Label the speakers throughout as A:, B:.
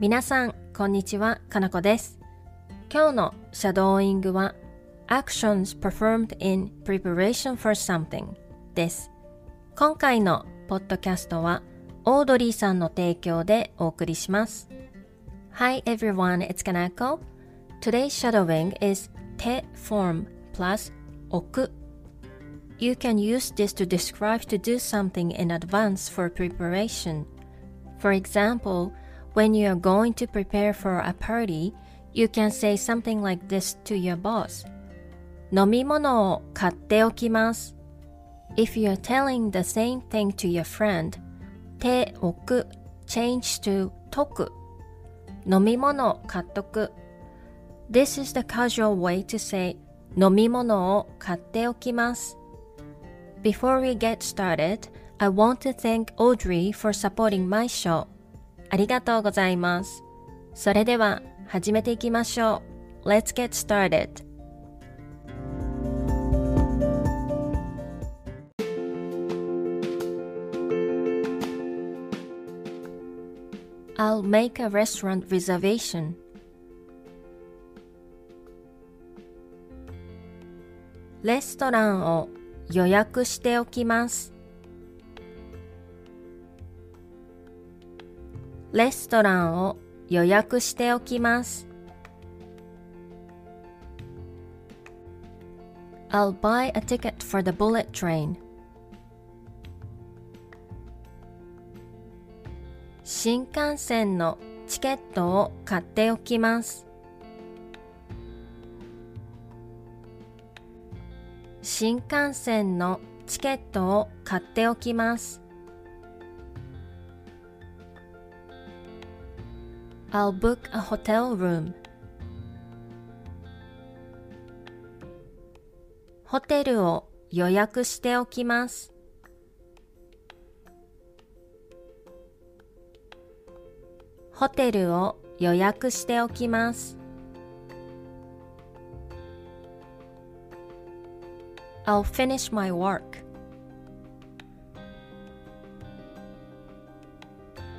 A: 皆さん、こんにちは、かなこです。今日のシャドーイングは Actions performed in preparation for something です。今回のポッドキャストはオードリーさんの提供でお送りします。Hi everyone, it's Kanako. Today's shadowing is 手 form plus 置く You can use this to describe to do something in advance for preparation. For example, when you are going to prepare for a party, you can say something like this to your boss. 飲み物を買っておきます。If you are telling the same thing to your friend, 手置く change to 解く飲み物買っとく This is the casual way to say 飲み物を買っておきます。Before we get started, I want to thank Audrey for supporting my show. ありがとうございます。それでは始めていきましょう。Let's get started. I'll make a restaurant reservation. レストランを予約しておきます。レストランを予約しておきます。I'll buy a ticket for the bullet train. 新幹線のチケットを買っておきます。新幹線のチケットを買っておきます。I'll book a hotel room. ホテルを予約しておきます。ホテルを予約しておきます。I'll finish my work.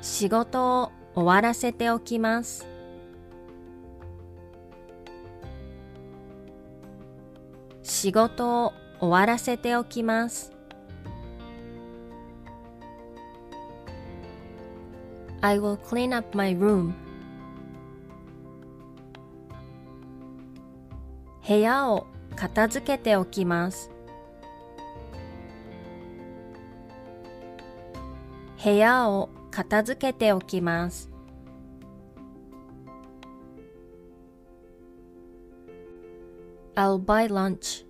A: 仕事を終わらせておきます。仕事を終わらせておきます。I will clean up my room. 部屋を片付けておきます。部屋を片付けておきます。I'll buy lunch.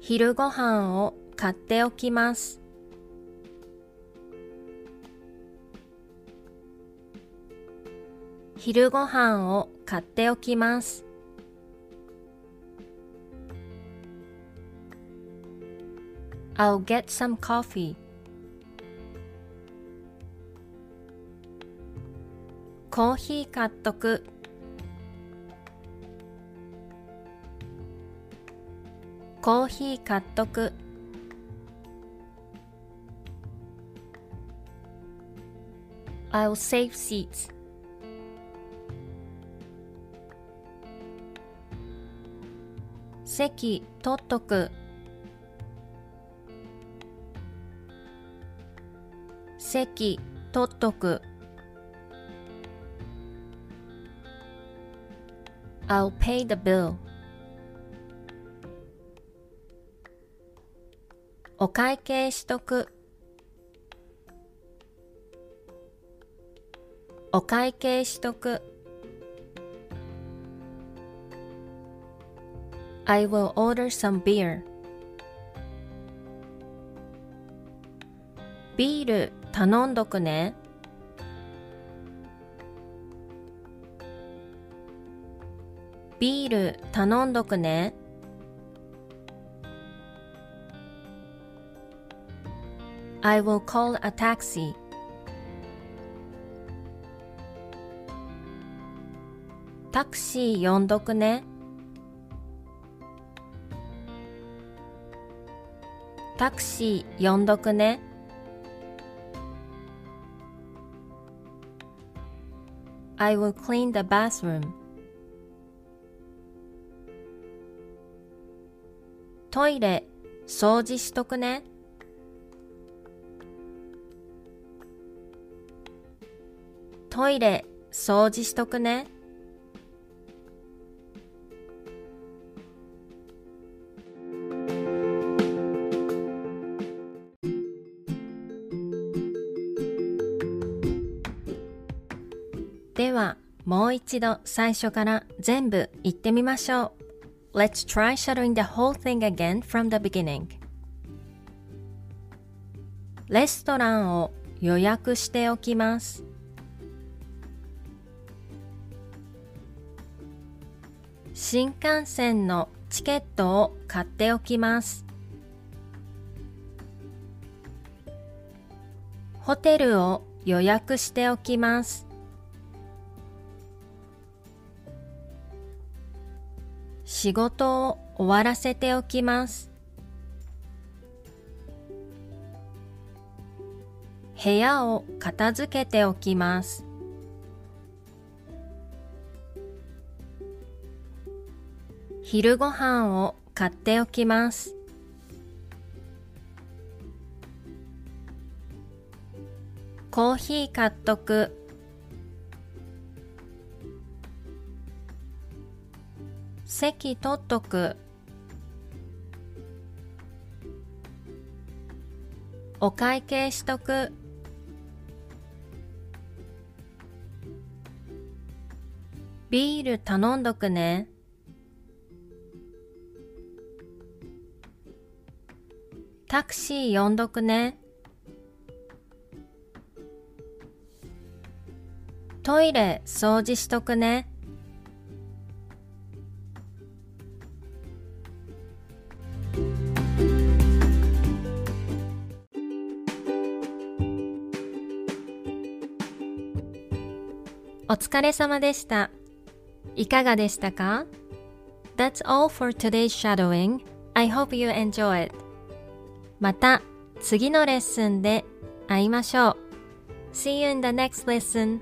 A: 昼ご飯を買っておきます。昼ご飯を買っておきます。I'll get some coffee. コーヒー買っとく。コーヒー買っとく。I'll save seats. 席取っとく。席取っとく。I'll pay the bill. お会計しとく。お会計しとく。I will order some beer. ビール頼んどくね。ビール頼んどくね。I will call a taxi. タクシー呼んどくね。タクシー呼んどくね。I will clean the bathroom. トイレ掃除しとくね。トイレ掃除しとくね。では、もう一度最初から全部言ってみましょう。Let's try shadowing the whole thing again from the beginning. レストランを予約しておきます。新幹線のチケットを買っておきます。ホテルを予約しておきます。仕事を終わらせておきます。部屋を片付けておきます。昼ご飯を買っておきます。コーヒー買っとく。席取っとく。お会計しとく。ビール頼んどくね。タクシー呼んどくね。トイレ掃除しとくね。お疲れ様でした。いかがでしたか ?That's all for today's shadowing. I hope you enjoy it. また次のレッスンで会いましょう。See you in the next lesson.